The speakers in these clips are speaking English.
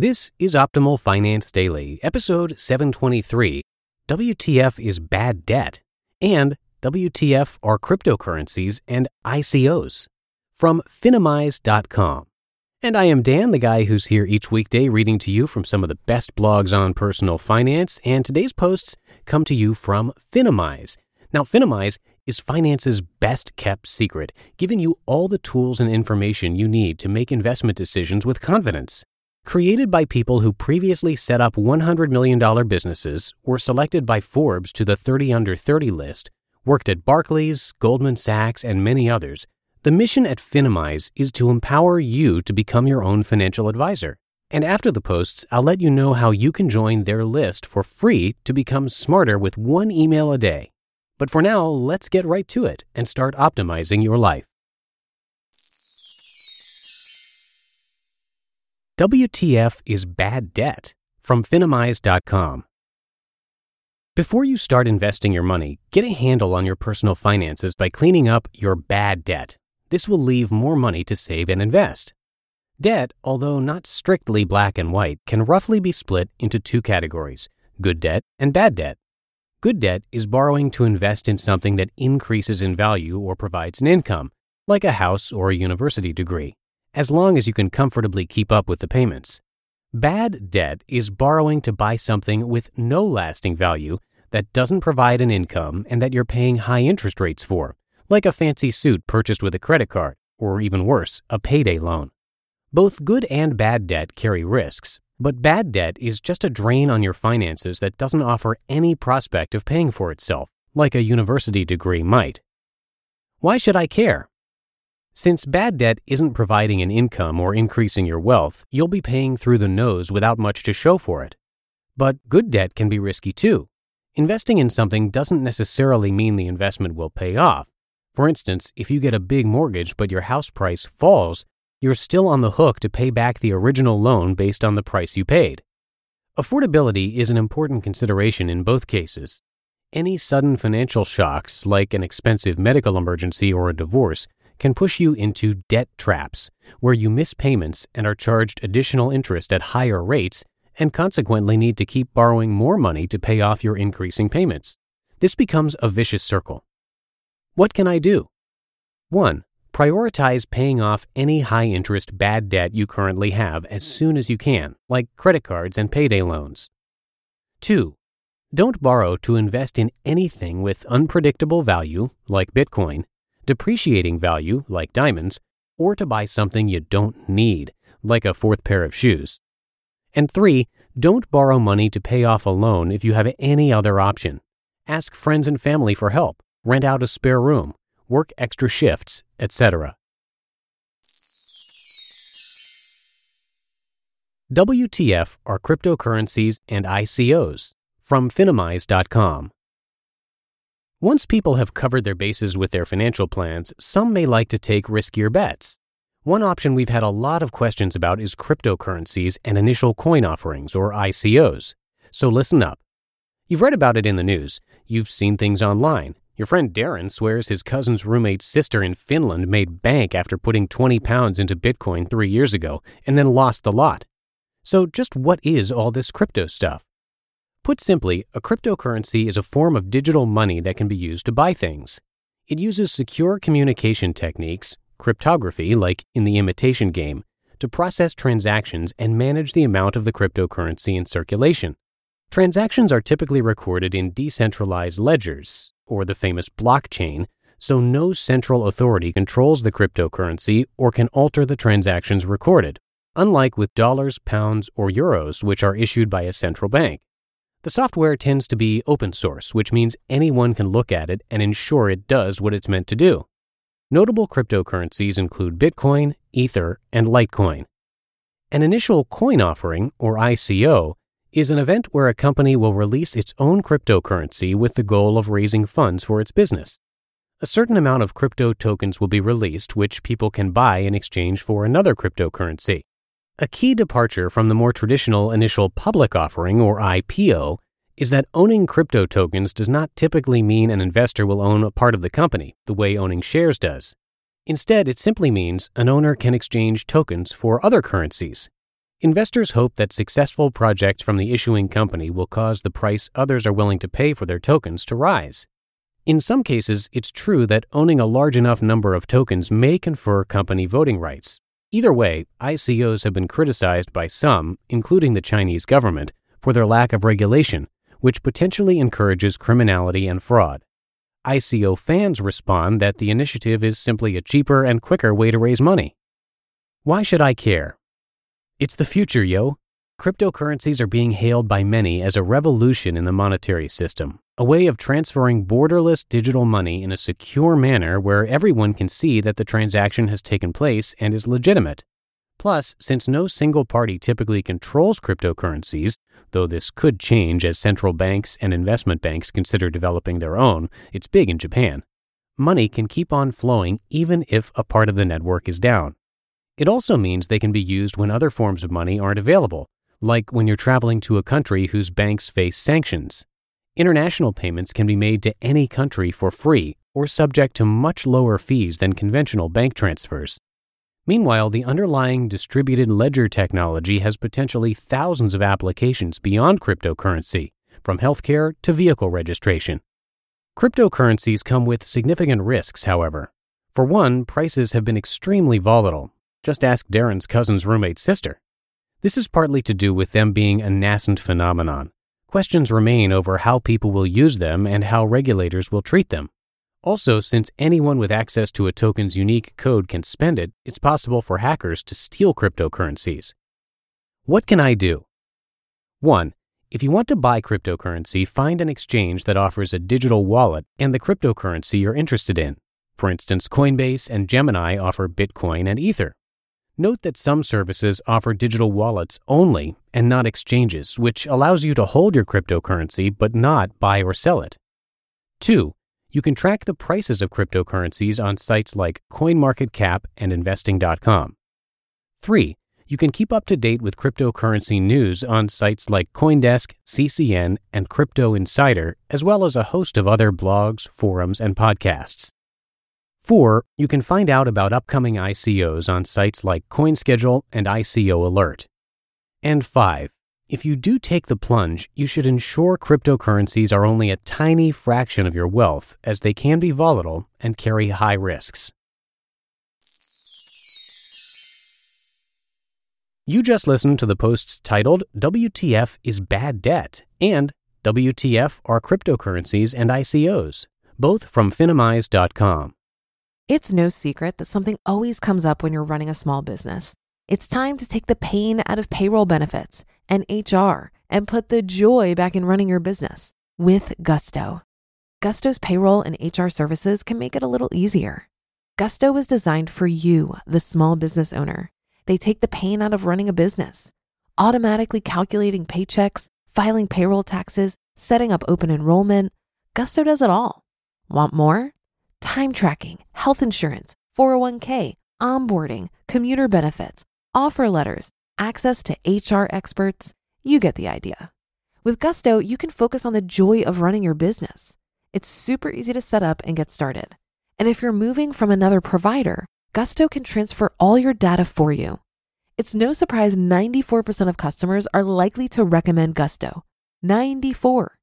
This is Optimal Finance Daily, episode 723 WTF is bad debt, and WTF are cryptocurrencies and ICOs from Finimize.com. And I am Dan, the guy who's here each weekday reading to you from some of the best blogs on personal finance, and today's posts come to you from Finimize. Now, Finimize is finance's best kept secret, giving you all the tools and information you need to make investment decisions with confidence. Created by people who previously set up $100 million businesses, were selected by Forbes to the 30 under 30 list, worked at Barclays, Goldman Sachs, and many others, the mission at Finimize is to empower you to become your own financial advisor. And after the posts, I'll let you know how you can join their list for free to become smarter with one email a day. But for now, let's get right to it and start optimizing your life. WTF is bad debt from Finimize.com. Before you start investing your money, get a handle on your personal finances by cleaning up your bad debt. This will leave more money to save and invest. Debt, although not strictly black and white, can roughly be split into two categories good debt and bad debt. Good debt is borrowing to invest in something that increases in value or provides an income, like a house or a university degree as long as you can comfortably keep up with the payments. Bad debt is borrowing to buy something with no lasting value that doesn't provide an income and that you're paying high interest rates for, like a fancy suit purchased with a credit card, or even worse, a payday loan. Both good and bad debt carry risks, but bad debt is just a drain on your finances that doesn't offer any prospect of paying for itself, like a university degree might. Why should I care? Since bad debt isn't providing an income or increasing your wealth, you'll be paying through the nose without much to show for it. But good debt can be risky too. Investing in something doesn't necessarily mean the investment will pay off. For instance, if you get a big mortgage but your house price falls, you're still on the hook to pay back the original loan based on the price you paid. Affordability is an important consideration in both cases. Any sudden financial shocks, like an expensive medical emergency or a divorce, can push you into debt traps, where you miss payments and are charged additional interest at higher rates and consequently need to keep borrowing more money to pay off your increasing payments. This becomes a vicious circle. What can I do? 1. Prioritize paying off any high interest bad debt you currently have as soon as you can, like credit cards and payday loans. 2. Don't borrow to invest in anything with unpredictable value, like Bitcoin, depreciating value, like diamonds, or to buy something you don't need, like a fourth pair of shoes. And three, don't borrow money to pay off a loan if you have any other option. Ask friends and family for help, rent out a spare room, work extra shifts, etc. WTF are cryptocurrencies and ICOs from Finimize.com. Once people have covered their bases with their financial plans, some may like to take riskier bets. One option we've had a lot of questions about is cryptocurrencies and initial coin offerings, or ICOs. So listen up. You've read about it in the news, you've seen things online. Your friend Darren swears his cousin's roommate's sister in Finland made bank after putting 20 pounds into Bitcoin three years ago and then lost the lot. So, just what is all this crypto stuff? Put simply, a cryptocurrency is a form of digital money that can be used to buy things. It uses secure communication techniques, cryptography like in the imitation game, to process transactions and manage the amount of the cryptocurrency in circulation. Transactions are typically recorded in decentralized ledgers, or the famous blockchain, so no central authority controls the cryptocurrency or can alter the transactions recorded, unlike with dollars, pounds, or euros, which are issued by a central bank. The software tends to be open source, which means anyone can look at it and ensure it does what it's meant to do. Notable cryptocurrencies include Bitcoin, Ether, and Litecoin. An initial coin offering, or ICO, is an event where a company will release its own cryptocurrency with the goal of raising funds for its business. A certain amount of crypto tokens will be released, which people can buy in exchange for another cryptocurrency. A key departure from the more traditional initial public offering, or IPO, is that owning crypto tokens does not typically mean an investor will own a part of the company, the way owning shares does. Instead, it simply means an owner can exchange tokens for other currencies. Investors hope that successful projects from the issuing company will cause the price others are willing to pay for their tokens to rise. In some cases, it's true that owning a large enough number of tokens may confer company voting rights. Either way, ICOs have been criticized by some, including the Chinese government, for their lack of regulation, which potentially encourages criminality and fraud. ICO fans respond that the initiative is simply a cheaper and quicker way to raise money. Why should I care? It's the future, yo. Cryptocurrencies are being hailed by many as a revolution in the monetary system, a way of transferring borderless digital money in a secure manner where everyone can see that the transaction has taken place and is legitimate. Plus, since no single party typically controls cryptocurrencies, though this could change as central banks and investment banks consider developing their own, it's big in Japan. Money can keep on flowing even if a part of the network is down. It also means they can be used when other forms of money aren't available, like when you're traveling to a country whose banks face sanctions. International payments can be made to any country for free or subject to much lower fees than conventional bank transfers. Meanwhile, the underlying distributed ledger technology has potentially thousands of applications beyond cryptocurrency, from healthcare to vehicle registration. Cryptocurrencies come with significant risks, however. For one, prices have been extremely volatile, just ask Darren's cousin's roommate's sister. This is partly to do with them being a nascent phenomenon. Questions remain over how people will use them and how regulators will treat them. Also, since anyone with access to a token's unique code can spend it, it's possible for hackers to steal cryptocurrencies. What can I do? 1. If you want to buy cryptocurrency, find an exchange that offers a digital wallet and the cryptocurrency you're interested in. For instance, Coinbase and Gemini offer Bitcoin and Ether. Note that some services offer digital wallets only and not exchanges, which allows you to hold your cryptocurrency but not buy or sell it. 2. You can track the prices of cryptocurrencies on sites like CoinMarketCap and Investing.com. 3. You can keep up to date with cryptocurrency news on sites like Coindesk, CCN, and Crypto Insider, as well as a host of other blogs, forums, and podcasts. 4. You can find out about upcoming ICOs on sites like CoinSchedule and ICO Alert. And 5. If you do take the plunge, you should ensure cryptocurrencies are only a tiny fraction of your wealth, as they can be volatile and carry high risks. You just listened to the posts titled WTF is Bad Debt and WTF are Cryptocurrencies and ICOs, both from Finimize.com. It's no secret that something always comes up when you're running a small business. It's time to take the pain out of payroll benefits and HR and put the joy back in running your business with Gusto. Gusto's payroll and HR services can make it a little easier. Gusto was designed for you, the small business owner. They take the pain out of running a business, automatically calculating paychecks, filing payroll taxes, setting up open enrollment. Gusto does it all. Want more? Time tracking, health insurance, 401k, onboarding, commuter benefits, offer letters, access to HR experts. You get the idea. With Gusto, you can focus on the joy of running your business. It's super easy to set up and get started. And if you're moving from another provider, Gusto can transfer all your data for you. It's no surprise 94% of customers are likely to recommend Gusto. 94.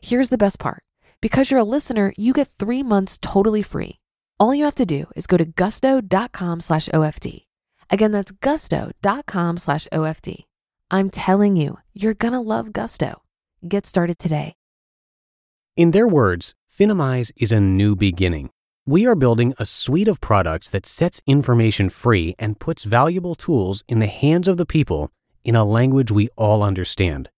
Here's the best part because you're a listener, you get three months totally free. All you have to do is go to gusto.com slash OFD. Again, that's gusto.com slash OFD. I'm telling you, you're going to love Gusto. Get started today. In their words, Finimize is a new beginning. We are building a suite of products that sets information free and puts valuable tools in the hands of the people in a language we all understand.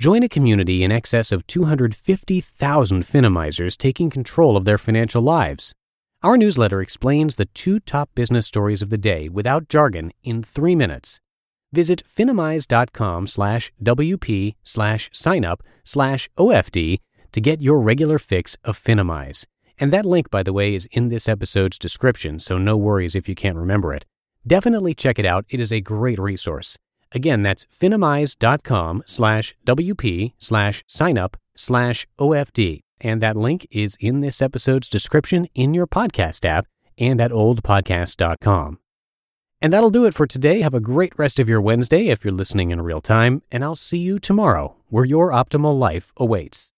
Join a community in excess of 250,000 Finimizers taking control of their financial lives. Our newsletter explains the two top business stories of the day without jargon in three minutes. Visit finimize.com slash WP slash signup slash OFD to get your regular fix of Finimize. And that link, by the way, is in this episode's description, so no worries if you can't remember it. Definitely check it out. It is a great resource. Again, that's finimize.com slash WP slash signup slash OFD. And that link is in this episode's description in your podcast app and at oldpodcast.com. And that'll do it for today. Have a great rest of your Wednesday if you're listening in real time, and I'll see you tomorrow where your optimal life awaits.